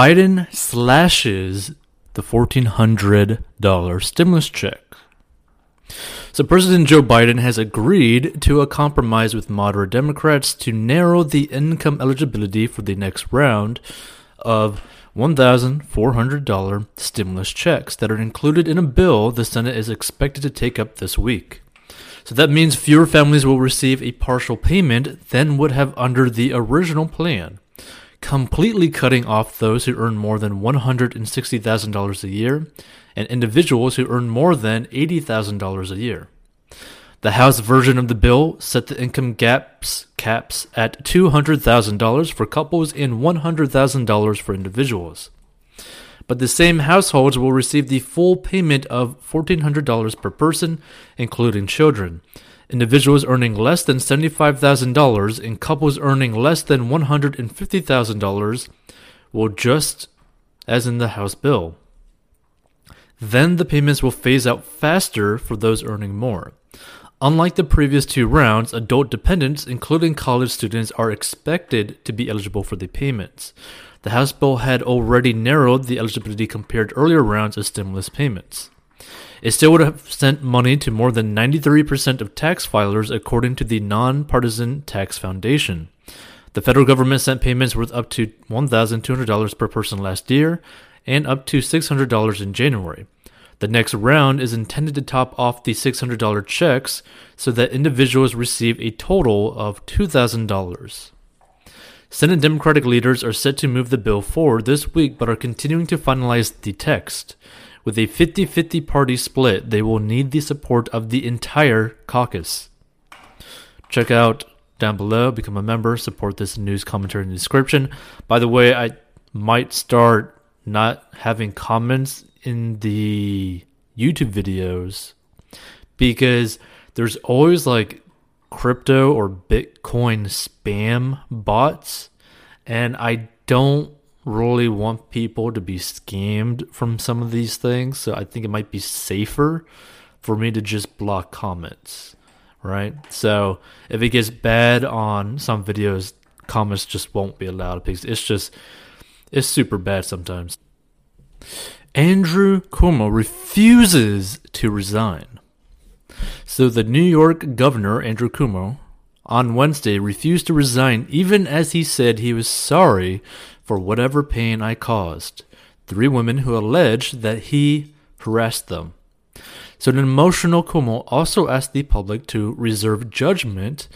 Biden slashes the $1,400 stimulus check. So, President Joe Biden has agreed to a compromise with moderate Democrats to narrow the income eligibility for the next round of $1,400 stimulus checks that are included in a bill the Senate is expected to take up this week. So that means fewer families will receive a partial payment than would have under the original plan, completely cutting off those who earn more than $160,000 a year and individuals who earn more than $80,000 a year. The House version of the bill set the income gaps caps at $200,000 for couples and $100,000 for individuals. But the same households will receive the full payment of $1,400 per person, including children. Individuals earning less than $75,000 and couples earning less than $150,000 will just as in the House bill. Then the payments will phase out faster for those earning more. Unlike the previous two rounds, adult dependents, including college students, are expected to be eligible for the payments. The House bill had already narrowed the eligibility compared to earlier rounds of stimulus payments. It still would have sent money to more than 93% of tax filers, according to the Nonpartisan Tax Foundation. The federal government sent payments worth up to $1,200 per person last year and up to $600 in January. The next round is intended to top off the $600 checks so that individuals receive a total of $2,000. Senate Democratic leaders are set to move the bill forward this week but are continuing to finalize the text. With a 50 50 party split, they will need the support of the entire caucus. Check out down below, become a member, support this news commentary in the description. By the way, I might start not having comments in the YouTube videos because there's always like crypto or Bitcoin spam bots, and I don't really want people to be scammed from some of these things. So I think it might be safer for me to just block comments, right? So if it gets bad on some videos, comments just won't be allowed because it's just it's super bad sometimes. Andrew Cuomo refuses to resign. So the New York governor, Andrew Cuomo, on Wednesday refused to resign even as he said he was sorry for whatever pain I caused. Three women who alleged that he harassed them. So an emotional Cuomo also asked the public to reserve judgment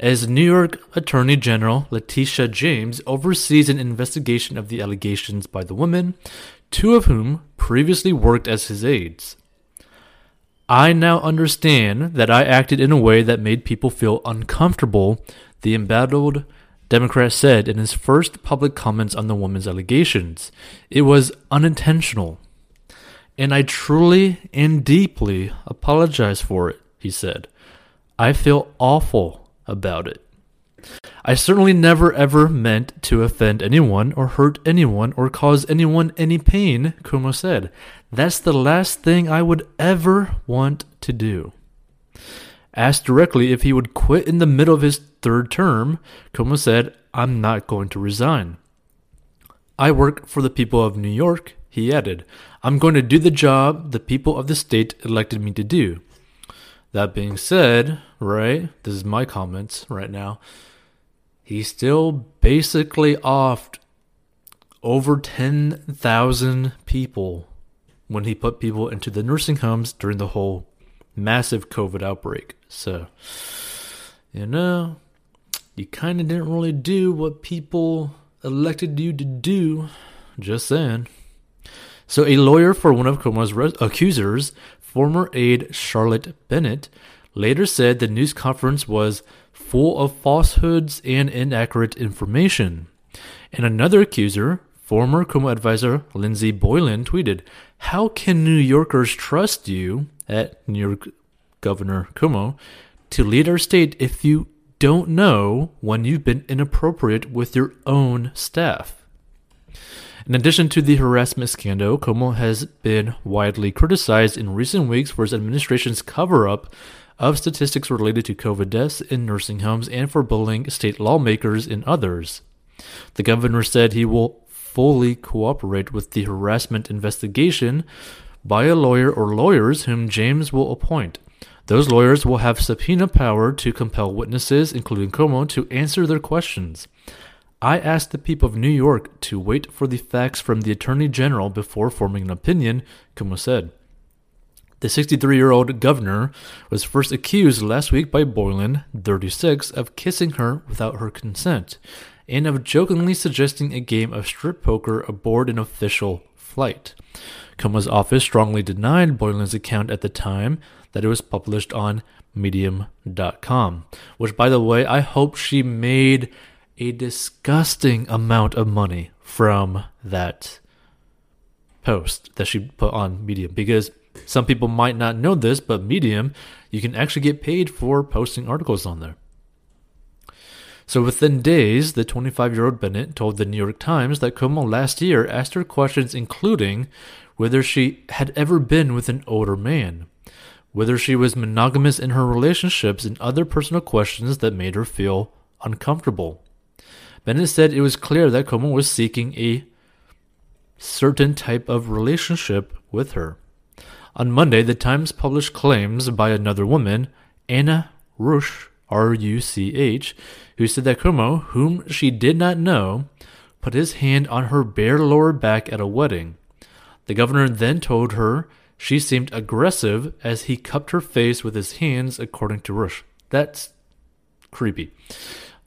as New York Attorney General Letitia James oversees an investigation of the allegations by the women, two of whom previously worked as his aides. I now understand that I acted in a way that made people feel uncomfortable, the embattled Democrat said in his first public comments on the woman's allegations. It was unintentional. And I truly and deeply apologize for it, he said. I feel awful about it. I certainly never ever meant to offend anyone or hurt anyone or cause anyone any pain, Cuomo said. That's the last thing I would ever want to do. Asked directly if he would quit in the middle of his third term, Cuomo said, I'm not going to resign. I work for the people of New York, he added. I'm going to do the job the people of the state elected me to do. That being said, right, this is my comments right now he still basically offed over 10,000 people when he put people into the nursing homes during the whole massive COVID outbreak. So, you know, you kind of didn't really do what people elected you to do. Just saying. So, a lawyer for one of Cuomo's accusers, former aide Charlotte Bennett, later said the news conference was full of falsehoods and inaccurate information. And another accuser, former Cuomo advisor Lindsey Boylan, tweeted, How can New Yorkers trust you, at New York Governor Cuomo, to lead our state if you don't know when you've been inappropriate with your own staff? In addition to the harassment scandal, Cuomo has been widely criticized in recent weeks for his administration's cover up of statistics related to COVID deaths in nursing homes and for bullying state lawmakers and others. The governor said he will fully cooperate with the harassment investigation by a lawyer or lawyers whom James will appoint. Those lawyers will have subpoena power to compel witnesses, including Cuomo, to answer their questions. I asked the people of New York to wait for the facts from the Attorney General before forming an opinion, Cuomo said. The 63 year old governor was first accused last week by Boylan, 36, of kissing her without her consent and of jokingly suggesting a game of strip poker aboard an official flight. Cuomo's office strongly denied Boylan's account at the time that it was published on Medium.com, which, by the way, I hope she made a disgusting amount of money from that post that she put on Medium because some people might not know this, but Medium, you can actually get paid for posting articles on there. So within days, the 25 year old Bennett told the New York Times that Cuomo last year asked her questions including whether she had ever been with an older man, whether she was monogamous in her relationships, and other personal questions that made her feel uncomfortable. Bennett said it was clear that Cuomo was seeking a certain type of relationship with her. On Monday, the Times published claims by another woman, Anna Ruch, R U C H, who said that Cuomo, whom she did not know, put his hand on her bare lower back at a wedding. The governor then told her she seemed aggressive as he cupped her face with his hands, according to Ruch. That's creepy.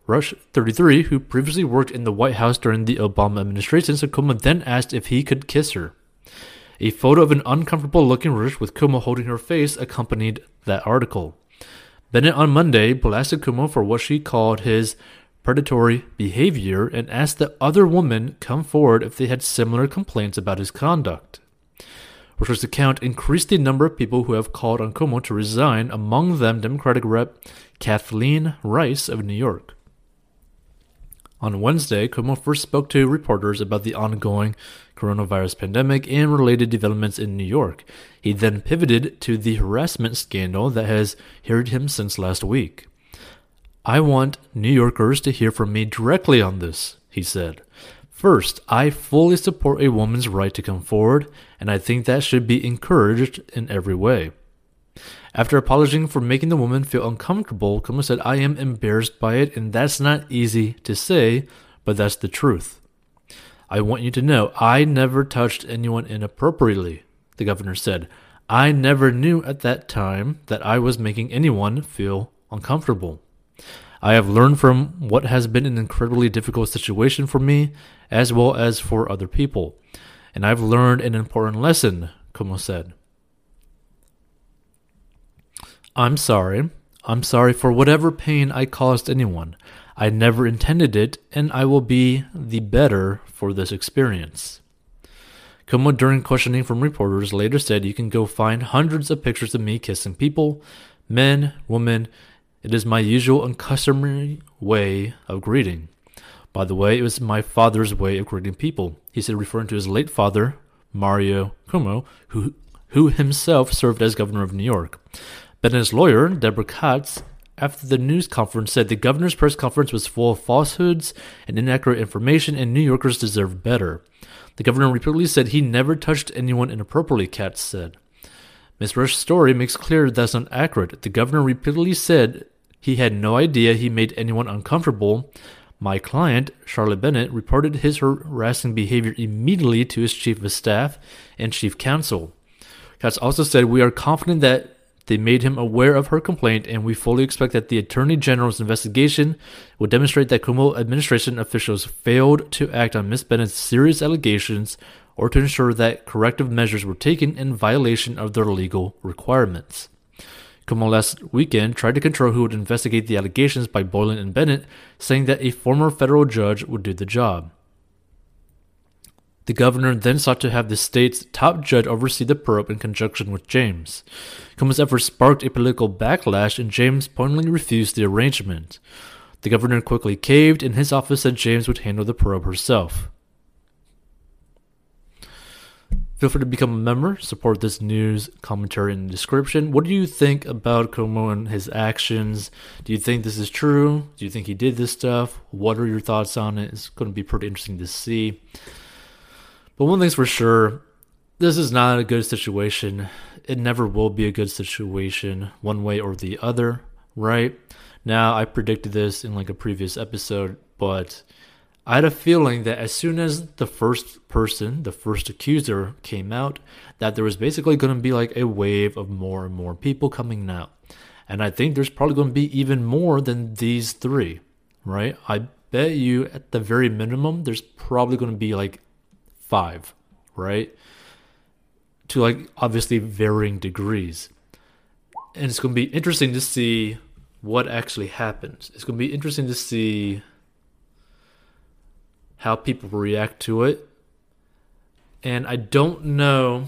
Ruch, 33, who previously worked in the White House during the Obama administration, said Cuomo then asked if he could kiss her. A photo of an uncomfortable looking Ruch with Cuomo holding her face accompanied that article. Bennett on Monday blasted Cuomo for what she called his predatory behavior and asked that other women come forward if they had similar complaints about his conduct. Ruch's account increased the number of people who have called on Cuomo to resign, among them Democratic Rep. Kathleen Rice of New York. On Wednesday, Cuomo first spoke to reporters about the ongoing coronavirus pandemic and related developments in New York. He then pivoted to the harassment scandal that has harried him since last week. I want New Yorkers to hear from me directly on this, he said. First, I fully support a woman's right to come forward, and I think that should be encouraged in every way. After apologizing for making the woman feel uncomfortable, Cuomo said, I am embarrassed by it, and that's not easy to say, but that's the truth. I want you to know I never touched anyone inappropriately, the governor said. I never knew at that time that I was making anyone feel uncomfortable. I have learned from what has been an incredibly difficult situation for me, as well as for other people. And I've learned an important lesson, Cuomo said. I'm sorry. I'm sorry for whatever pain I caused anyone. I never intended it, and I will be the better for this experience. Cuomo, during questioning from reporters, later said you can go find hundreds of pictures of me kissing people, men, women. It is my usual and customary way of greeting. By the way, it was my father's way of greeting people, he said, referring to his late father, Mario Cuomo, who, who himself served as governor of New York. Bennett's lawyer, Debra Katz, after the news conference said the governor's press conference was full of falsehoods and inaccurate information and New Yorkers deserve better. The governor repeatedly said he never touched anyone inappropriately, Katz said. Ms. Ruch's story makes clear that's not accurate. The governor repeatedly said he had no idea he made anyone uncomfortable. My client, Charlotte Bennett, reported his harassing behavior immediately to his chief of staff and chief counsel. Katz also said, We are confident that they made him aware of her complaint, and we fully expect that the Attorney General's investigation will demonstrate that Cuomo administration officials failed to act on Ms. Bennett's serious allegations or to ensure that corrective measures were taken in violation of their legal requirements. Cuomo last weekend tried to control who would investigate the allegations by Boylan and Bennett, saying that a former federal judge would do the job. The governor then sought to have the state's top judge oversee the probe in conjunction with James. Cuomo's efforts sparked a political backlash, and James pointedly refused the arrangement. The governor quickly caved, and his office said James would handle the probe herself. Feel free to become a member, support this news commentary in the description. What do you think about Cuomo and his actions? Do you think this is true? Do you think he did this stuff? What are your thoughts on it? It's going to be pretty interesting to see. But one thing's for sure this is not a good situation. It never will be a good situation, one way or the other, right? Now, I predicted this in like a previous episode, but I had a feeling that as soon as the first person, the first accuser came out, that there was basically going to be like a wave of more and more people coming out. And I think there's probably going to be even more than these three, right? I bet you at the very minimum, there's probably going to be like five, right? To like obviously varying degrees. And it's going to be interesting to see what actually happens. It's going to be interesting to see how people react to it. And I don't know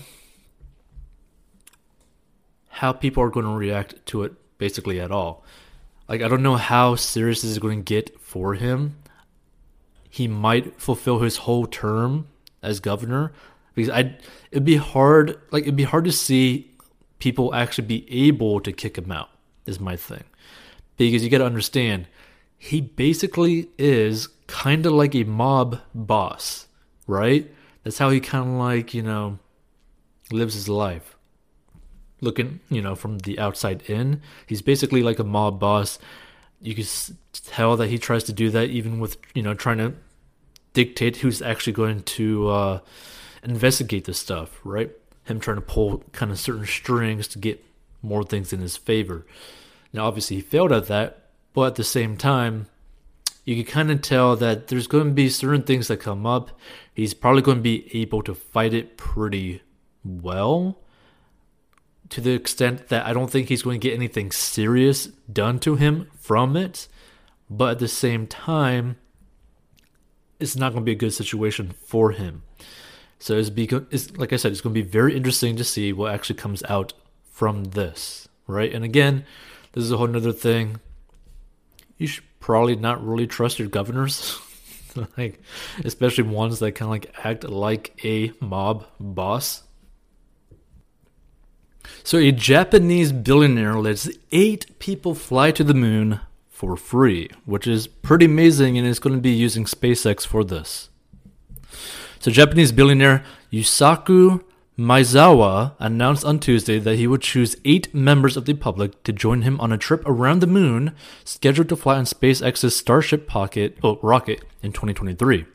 how people are going to react to it basically at all. Like, I don't know how serious this is going to get for him. He might fulfill his whole term as governor because I it'd be hard like it'd be hard to see people actually be able to kick him out is my thing because you got to understand he basically is kind of like a mob boss right that's how he kind of like you know lives his life looking you know from the outside in he's basically like a mob boss you can tell that he tries to do that even with you know trying to dictate who's actually going to uh, investigate this stuff, right? Him trying to pull kind of certain strings to get more things in his favor. Now, obviously, he failed at that, but at the same time, you can kind of tell that there's going to be certain things that come up. He's probably going to be able to fight it pretty well to the extent that I don't think he's going to get anything serious done to him from it. But at the same time, it's not going to be a good situation for him. So it's, it's like I said, it's going to be very interesting to see what actually comes out from this, right? And again, this is a whole other thing. You should probably not really trust your governors, like especially ones that kind of like act like a mob boss. So a Japanese billionaire lets eight people fly to the moon for free, which is pretty amazing, and is going to be using SpaceX for this. So, Japanese billionaire Yusaku Maezawa announced on Tuesday that he would choose eight members of the public to join him on a trip around the moon, scheduled to fly on SpaceX's Starship pocket, oh, rocket in 2023.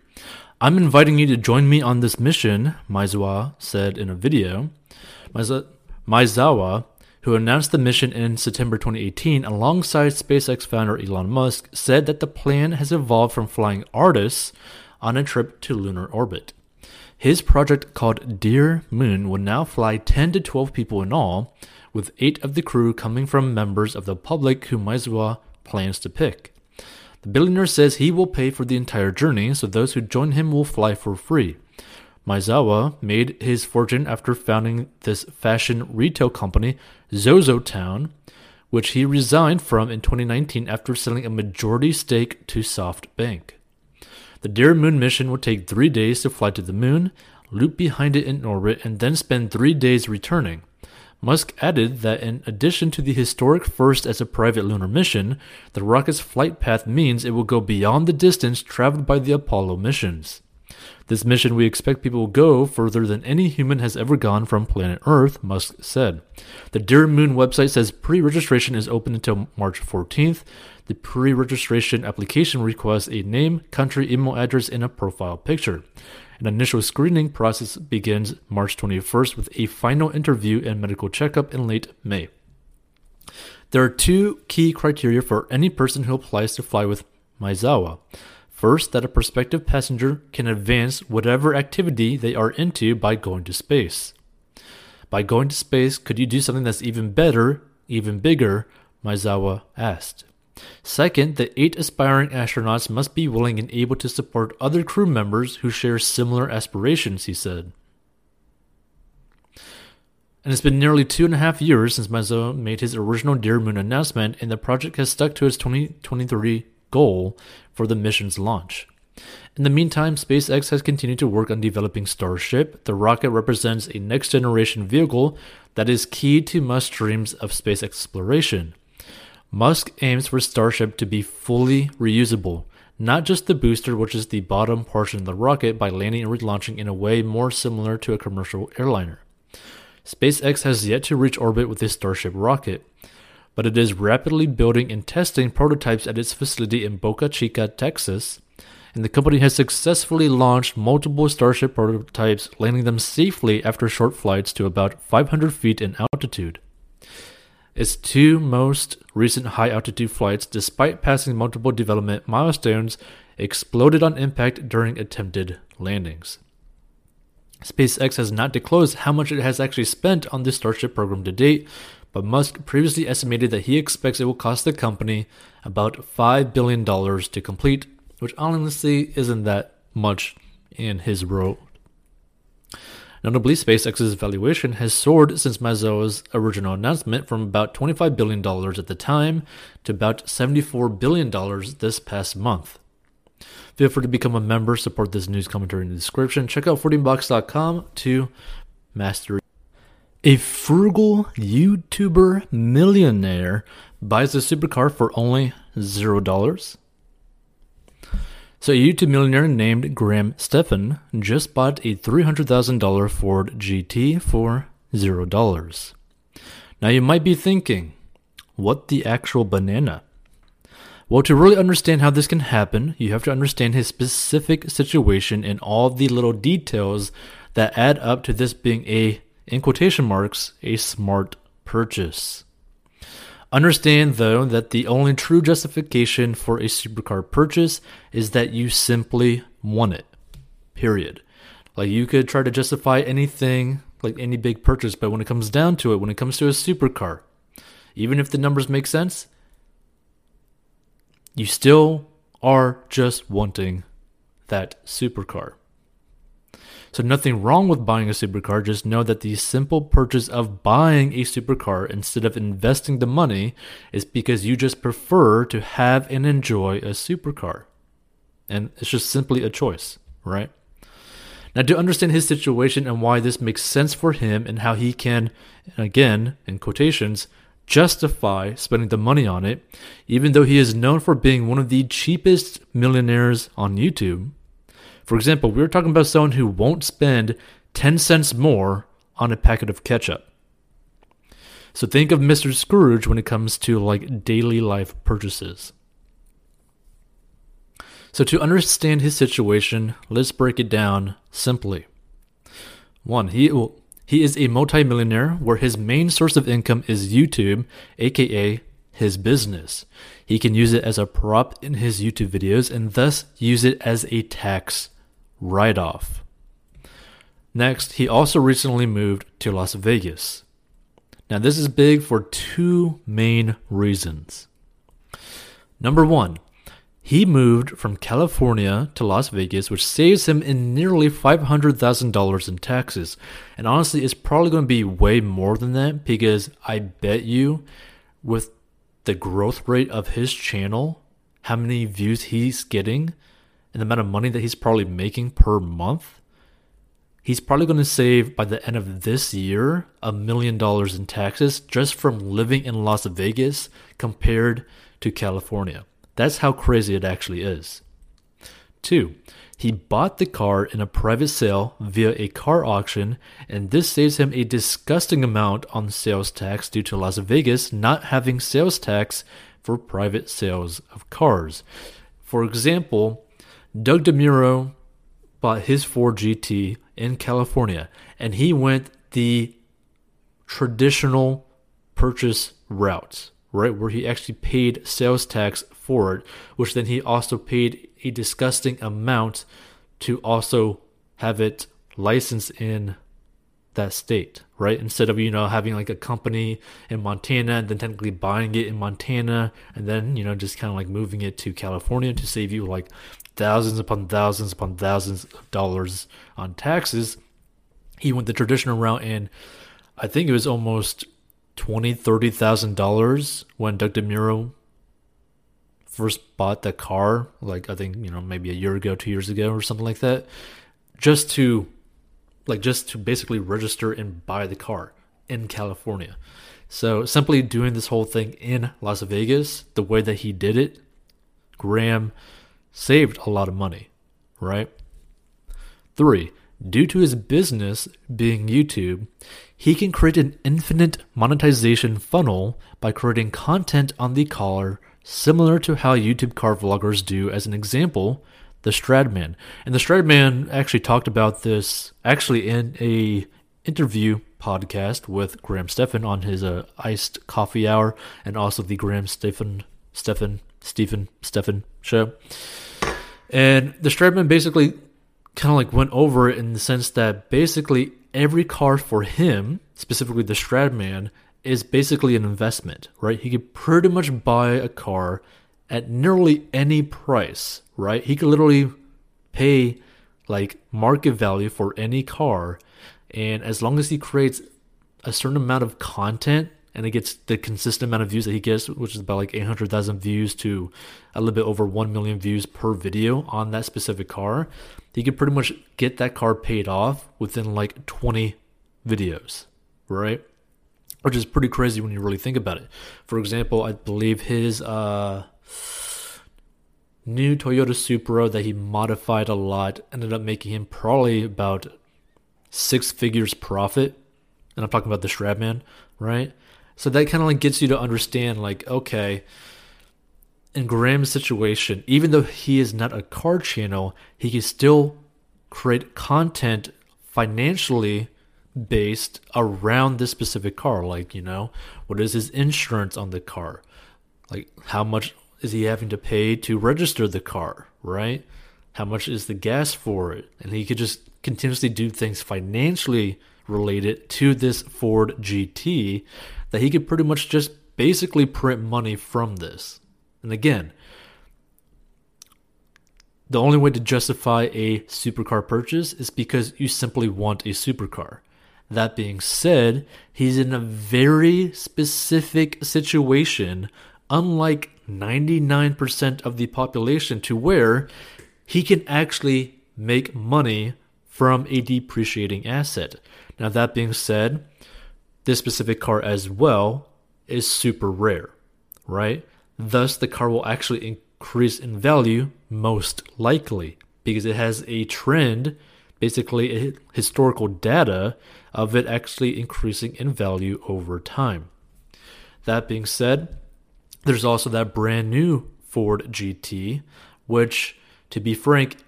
I'm inviting you to join me on this mission, Maezawa said in a video. Maezawa who announced the mission in September 2018 alongside SpaceX founder Elon Musk, said that the plan has evolved from flying artists on a trip to lunar orbit. His project called Dear Moon will now fly 10 to 12 people in all, with 8 of the crew coming from members of the public who Maezawa plans to pick. The billionaire says he will pay for the entire journey, so those who join him will fly for free. Maezawa made his fortune after founding this fashion retail company, ZoZoTown, which he resigned from in 2019 after selling a majority stake to SoftBank. The Dear Moon mission would take three days to fly to the moon, loop behind it in orbit, and then spend three days returning. Musk added that in addition to the historic first as a private lunar mission, the rocket's flight path means it will go beyond the distance traveled by the Apollo missions. This mission we expect people will go further than any human has ever gone from planet Earth, Musk said. The Dear Moon website says pre registration is open until March 14th. The pre registration application requests a name, country, email address, and a profile picture. An initial screening process begins March 21st with a final interview and medical checkup in late May. There are two key criteria for any person who applies to fly with Maezawa. First, that a prospective passenger can advance whatever activity they are into by going to space. By going to space, could you do something that's even better, even bigger? Maezawa asked. Second, the eight aspiring astronauts must be willing and able to support other crew members who share similar aspirations, he said. And it's been nearly two and a half years since Maezawa made his original Dear Moon announcement, and the project has stuck to its 2023 goal for the mission's launch. In the meantime, SpaceX has continued to work on developing Starship. The rocket represents a next generation vehicle that is key to Musk's dreams of space exploration. Musk aims for Starship to be fully reusable, not just the booster, which is the bottom portion of the rocket, by landing and relaunching in a way more similar to a commercial airliner. SpaceX has yet to reach orbit with the Starship rocket, but it is rapidly building and testing prototypes at its facility in Boca Chica, Texas, and the company has successfully launched multiple Starship prototypes, landing them safely after short flights to about 500 feet in altitude. Its two most recent high altitude flights, despite passing multiple development milestones, exploded on impact during attempted landings. SpaceX has not disclosed how much it has actually spent on the Starship program to date, but Musk previously estimated that he expects it will cost the company about $5 billion to complete, which honestly isn't that much in his world. Notably, SpaceX's valuation has soared since Mazo's original announcement from about $25 billion at the time to about $74 billion this past month. Feel free to become a member, support this news commentary in the description. Check out 14box.com to master. A frugal YouTuber millionaire buys a supercar for only $0. So, a YouTube millionaire named Graham Stephan just bought a $300,000 Ford GT for $0. Now, you might be thinking, what the actual banana? Well, to really understand how this can happen, you have to understand his specific situation and all the little details that add up to this being a, in quotation marks, a smart purchase. Understand, though, that the only true justification for a supercar purchase is that you simply want it. Period. Like, you could try to justify anything, like any big purchase, but when it comes down to it, when it comes to a supercar, even if the numbers make sense, you still are just wanting that supercar. So, nothing wrong with buying a supercar, just know that the simple purchase of buying a supercar instead of investing the money is because you just prefer to have and enjoy a supercar. And it's just simply a choice, right? Now, to understand his situation and why this makes sense for him and how he can, again, in quotations, justify spending the money on it, even though he is known for being one of the cheapest millionaires on YouTube, for example, we were talking about someone who won't spend 10 cents more on a packet of ketchup. So think of Mr. Scrooge when it comes to like daily life purchases. So to understand his situation, let's break it down simply. One, he he is a multimillionaire where his main source of income is YouTube, aka his business. He can use it as a prop in his YouTube videos and thus use it as a tax write off. Next, he also recently moved to Las Vegas. Now, this is big for two main reasons. Number one, he moved from California to Las Vegas, which saves him in nearly $500,000 in taxes. And honestly, it's probably going to be way more than that because I bet you, with the growth rate of his channel, how many views he's getting, and the amount of money that he's probably making per month, he's probably going to save by the end of this year a million dollars in taxes just from living in Las Vegas compared to California. That's how crazy it actually is. Two, he bought the car in a private sale via a car auction, and this saves him a disgusting amount on sales tax due to Las Vegas not having sales tax for private sales of cars. For example, Doug DeMuro bought his Ford GT in California, and he went the traditional purchase route, right, where he actually paid sales tax for it, which then he also paid a disgusting amount to also have it licensed in that state, right? Instead of, you know, having like a company in Montana and then technically buying it in Montana and then, you know, just kind of like moving it to California to save you like thousands upon thousands upon thousands of dollars on taxes. He went the traditional route and I think it was almost twenty, thirty thousand dollars when Doug DeMuro first bought the car, like I think, you know, maybe a year ago, two years ago or something like that, just to like just to basically register and buy the car in California. So simply doing this whole thing in Las Vegas, the way that he did it, Graham saved a lot of money, right? Three, due to his business being YouTube, he can create an infinite monetization funnel by creating content on the car similar to how YouTube car vloggers do as an example, the Stradman. And the Stradman actually talked about this actually in a interview podcast with Graham Stephan on his uh, iced coffee hour and also the Graham Stephan Stephan Stephen Stephan show. And the Stradman basically kind of like went over it in the sense that basically every car for him, specifically the Stradman, is basically an investment, right? He could pretty much buy a car at nearly any price, right? He could literally pay like market value for any car. And as long as he creates a certain amount of content and it gets the consistent amount of views that he gets, which is about like 800,000 views to a little bit over 1 million views per video on that specific car, he could pretty much get that car paid off within like 20 videos, right? Which is pretty crazy when you really think about it. For example, I believe his uh, new Toyota Supra that he modified a lot ended up making him probably about six figures profit. And I'm talking about the Stradman, right? So that kind of like gets you to understand, like, okay, in Graham's situation, even though he is not a car channel, he can still create content financially based around this specific car. Like, you know, what is his insurance on the car? Like, how much is he having to pay to register the car, right? How much is the gas for it? And he could just continuously do things financially related to this Ford GT that he could pretty much just basically print money from this. And again, the only way to justify a supercar purchase is because you simply want a supercar. That being said, he's in a very specific situation, unlike 99% of the population, to where he can actually make money from a depreciating asset. Now, that being said, this specific car as well is super rare, right? Thus, the car will actually increase in value most likely because it has a trend, basically historical data of it actually increasing in value over time. That being said, there's also that brand new Ford GT, which, to be frank,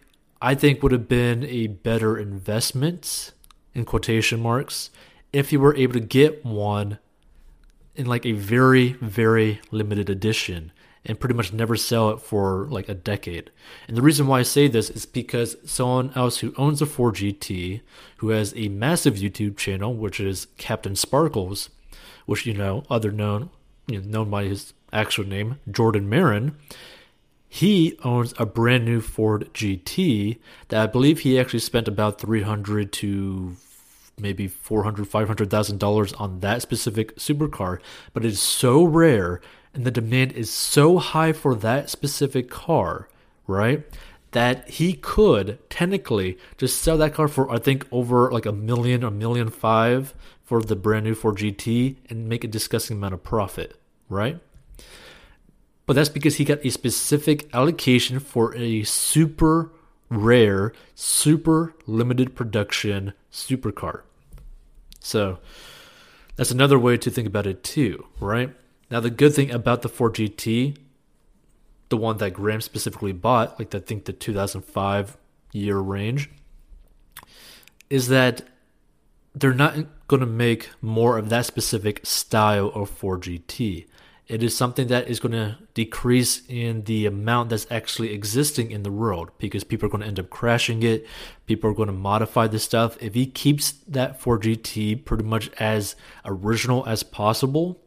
I think would have been a better investment in quotation marks if you were able to get one in like a very, very limited edition and pretty much never sell it for like a decade. And the reason why I say this is because someone else who owns a Ford GT, who has a massive YouTube channel, which is Captain Sparklez, which you know, other known, you know, known by his actual name, Jordan Maron, he owns a brand new Ford GT that I believe he actually spent about 300 to maybe 400 500000 dollars on that specific supercar but it is so rare and the demand is so high for that specific car right that he could technically just sell that car for i think over like a million a million five for the brand new Ford GT and make a disgusting amount of profit right but that's because he got a specific allocation for a super rare super limited production supercar so that's another way to think about it too, right? Now the good thing about the Ford GT, the one that Graham specifically bought, like I think the 2005 year range, is that they're not going to make more of that specific style of Ford GT. It is something that is going to decrease in the amount that's actually existing in the world because people are going to end up crashing it. People are going to modify the stuff. If he keeps that Ford GT pretty much as original as possible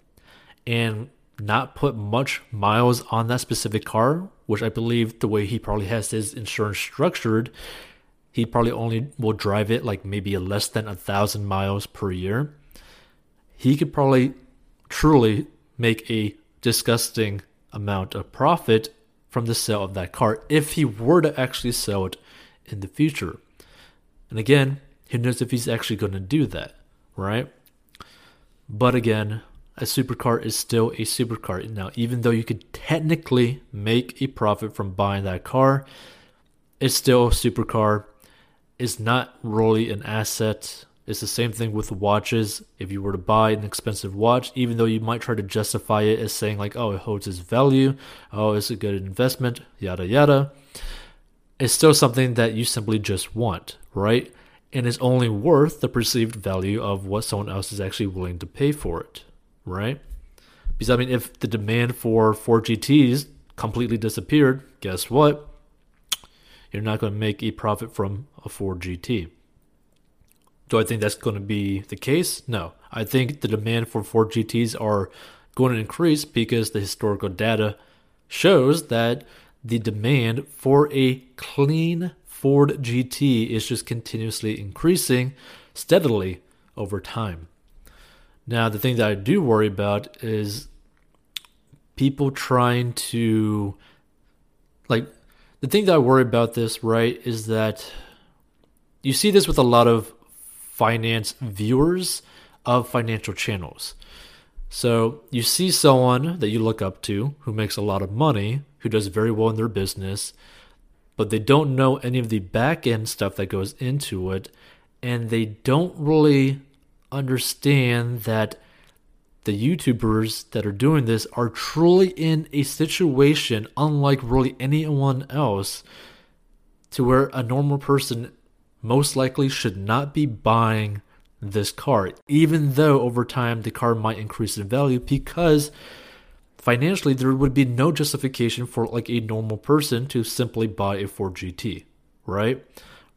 and not put much miles on that specific car, which I believe the way he probably has his insurance structured, he probably only will drive it like maybe less than a thousand miles per year. He could probably truly make a disgusting amount of profit from the sale of that car if he were to actually sell it in the future. And again, who knows if he's actually going to do that, right? But again, a supercar is still a supercar. Now, even though you could technically make a profit from buying that car, it's still a supercar. It's not really an asset. It's the same thing with watches. If you were to buy an expensive watch, even though you might try to justify it as saying, like, oh, it holds its value, oh, it's a good investment, yada, yada, it's still something that you simply just want, right? And it's only worth the perceived value of what someone else is actually willing to pay for it right? Because I mean, if the demand for Ford GTs completely disappeared, guess what? You're not going to make a profit from a Ford GT. Do I think that's going to be the case? No. I think the demand for Ford GTs are going to increase because the historical data shows that the demand for a clean Ford GT is just continuously increasing steadily over time. Now, the thing that I do worry about is people trying to, like, the thing that I worry about this, right, is that you see this with a lot of finance viewers of financial channels. So you see someone that you look up to who makes a lot of money, who does very well in their business, but they don't know any of the back end stuff that goes into it, and they don't really understand that the YouTubers that are doing this are truly in a situation unlike really anyone else to where a normal person most likely should not be buying this car, even though over time the car might increase in value because financially there would be no justification for like a normal person to simply buy a Ford GT, right?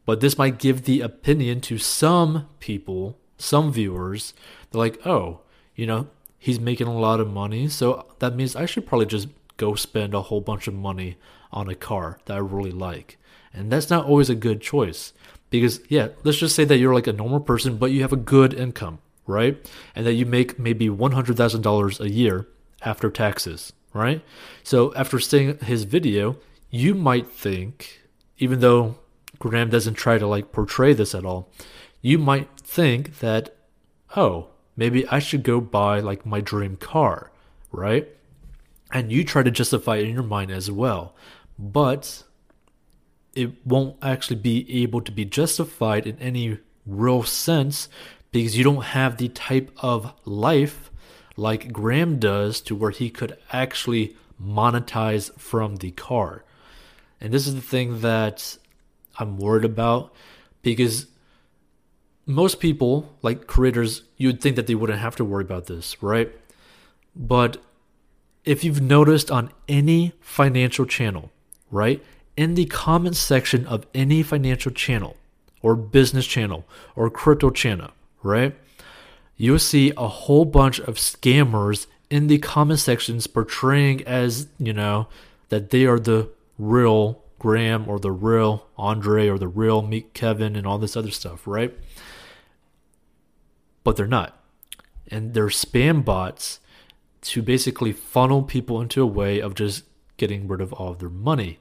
But this might give the opinion to some people some viewers, they're like, oh, you know, he's making a lot of money, so that means I should probably just go spend a whole bunch of money on a car that I really like. And that's not always a good choice. Because, yeah, let's just say that you're like a normal person, but you have a good income, right? And that you make maybe $100,000 a year after taxes, right? So after seeing his video, you might think, even though Graham doesn't try to like portray this at all, you might think that, oh, maybe I should go buy like my dream car, right? And you try to justify it in your mind as well. But it won't actually be able to be justified in any real sense because you don't have the type of life like Graham does to where he could actually monetize from the car. And this is the thing that I'm worried about because most people, like creators, you'd think that they wouldn't have to worry about this, right? But if you've noticed on any financial channel, right, in the comment section of any financial channel or business channel or crypto channel, right, you'll see a whole bunch of scammers in the comment sections portraying as, you know, that they are the real Graham or the real Andre or the real Meet Kevin and all this other stuff, right? But they're not. And they're spam bots to basically funnel people into a way of just getting rid of all of their money.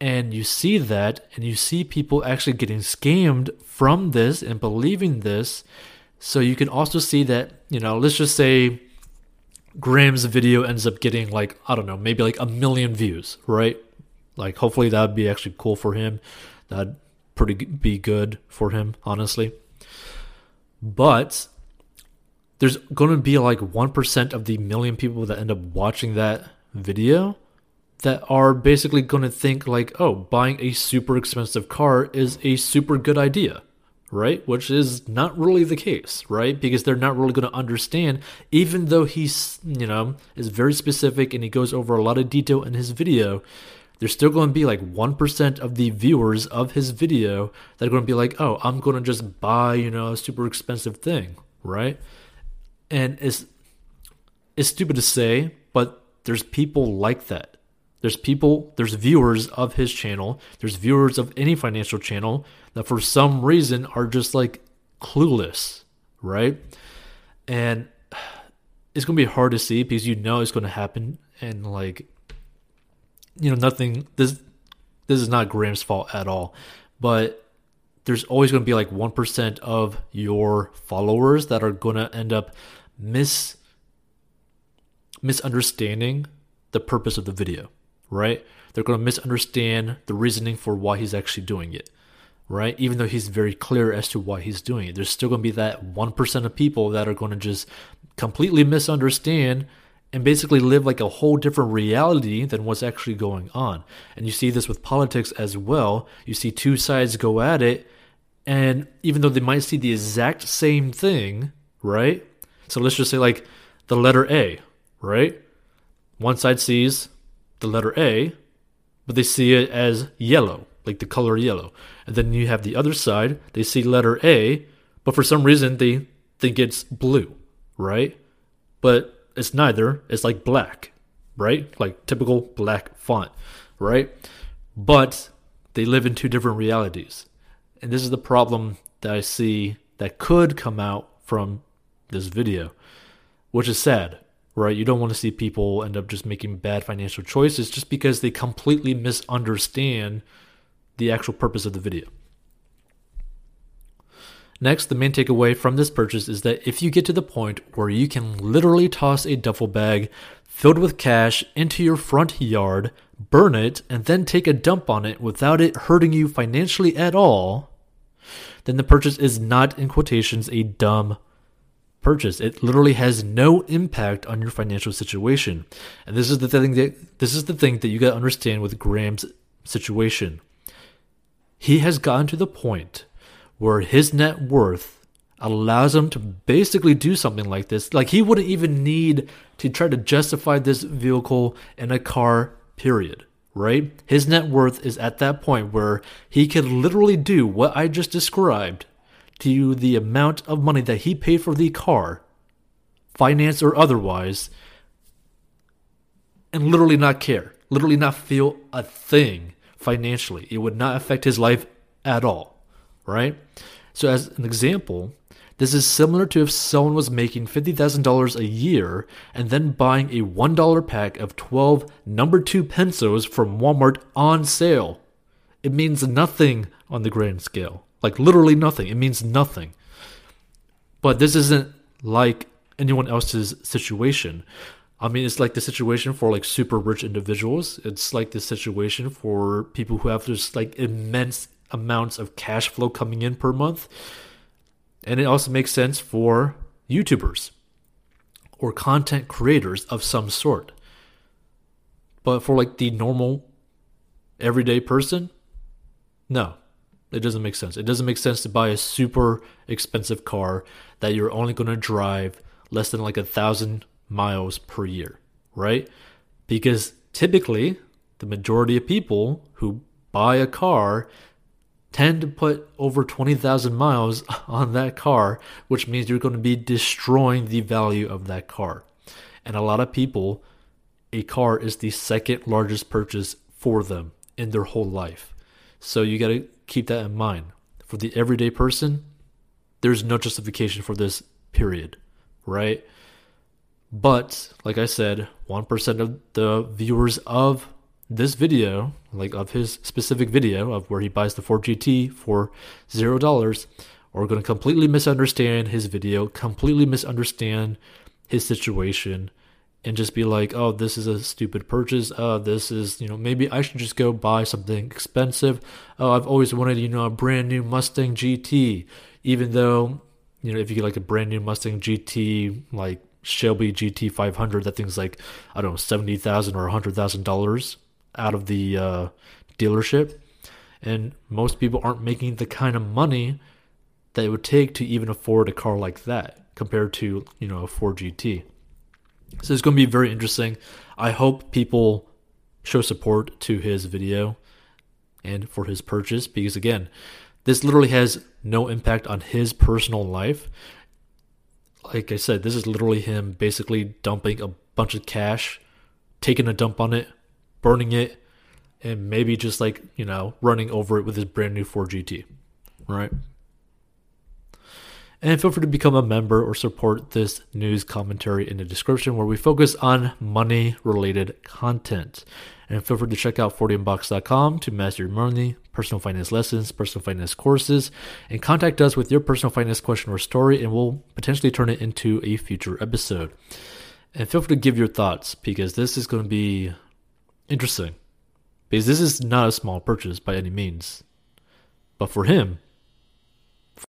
And you see that, and you see people actually getting scammed from this and believing this. So you can also see that, you know, let's just say Graham's video ends up getting like, I don't know, maybe like a million views, right? Like, hopefully that would be actually cool for him. That'd pretty be good for him, honestly. But there's going to be like 1% of the million people that end up watching that video that are basically going to think like, "Oh, buying a super expensive car is a super good idea." Right? Which is not really the case, right? Because they're not really going to understand even though he's, you know, is very specific and he goes over a lot of detail in his video there's still going to be like 1% of the viewers of his video that are going to be like, oh, I'm going to just buy, you know, a super expensive thing, right? And it's, it's stupid to say, but there's people like that. There's people, there's viewers of his channel, there's viewers of any financial channel that for some reason are just like clueless, right? And it's going to be hard to see because you know it's going to happen and like you know, nothing. This this is not Graham's fault at all, but there's always going to be like one percent of your followers that are going to end up mis misunderstanding the purpose of the video, right? They're going to misunderstand the reasoning for why he's actually doing it, right? Even though he's very clear as to why he's doing it, there's still going to be that 1% of people that are going to just completely misunderstand and basically live like a whole different reality than what's actually going on. And you see this with politics as well. You see two sides go at it, and even though they might see the exact same thing, right? So let's just say, like, the letter A, right? One side sees the letter A, but they see it as yellow, like the color yellow. And then you have the other side, they see letter A, but for some reason they think it's blue, right? But it's neither. It's like black, right? Like typical black font, right? But they live in two different realities. And this is the problem that I see that could come out from this video, which is sad, right? You don't want to see people end up just making bad financial choices just because they completely misunderstand the actual purpose of the video. Next, the main takeaway from this purchase is that if you get to the point where you can literally toss a duffel bag filled with cash into your front yard, burn it, and then take a dump on it without it hurting you financially at all, then the purchase is not, in quotations, a dumb purchase. It literally has no impact on your financial situation. And this is the thing that this is the thing that you got to understand with Graham's situation. He has gotten to the point where his net worth allows him to basically do something like this. Like he wouldn't even need to try to justify this vehicle in a car, period. Right? His net worth is at that point where he could literally do what I just described to the amount of money that he paid for the car, finance or otherwise, and literally not care, literally not feel a thing financially. It would not affect his life at all right? So, as an example, this is similar to if someone was making $50,000 a year and then buying a $1 pack of 12 number 2 pencils from Walmart on sale. It means nothing on the grand scale. Like literally nothing. It means nothing. But this isn't like anyone else's situation. I mean, it's like the situation for like super rich individuals. It's like the situation for people who have just like immense amounts of cash flow coming in per month. And it also makes sense for YouTubers or content creators of some sort. But for like the normal everyday person, no, it doesn't make sense. It doesn't make sense to buy a super expensive car that you're only going to drive less than like a thousand miles per year, right? Because typically, the majority of people who buy a car tend to put over 20,000 miles on that car, which means you're going to be destroying the value of that car. And a lot of people, a car is the second largest purchase for them in their whole life. So you got to keep that in mind. For the everyday person, there's no justification for this, period, right? But, like I said, 1% of the viewers of this video, like of his specific video of where he buys the Ford GT for zero dollars, are going to completely misunderstand his video, completely misunderstand his situation, and just be like, "Oh, this is a stupid purchase. Uh, this is you know maybe I should just go buy something expensive. Oh, I've always wanted you know a brand new Mustang GT, even though you know if you get like a brand new Mustang GT like." Shelby GT 500, that thing's like, I don't know, 70000 or $100,000 out of the uh, dealership. And most people aren't making the kind of money that it would take to even afford a car like that compared to, you know, a Ford GT. So it's going to be very interesting. I hope people show support to his video and for his purchase because, again, this literally has no impact on his personal life. Like I said, this is literally him basically dumping a bunch of cash, taking a dump on it, burning it, and maybe just like, you know, running over it with his brand new Ford GT. Right? And feel free to become a member or support this news commentary in the description where we focus on money related content. And feel free to check out 40inbox.com to master your money, personal finance lessons, personal finance courses, and contact us with your personal finance question or story, and we'll potentially turn it into a future episode. And feel free to give your thoughts because this is going to be interesting. Because this is not a small purchase by any means. But for him,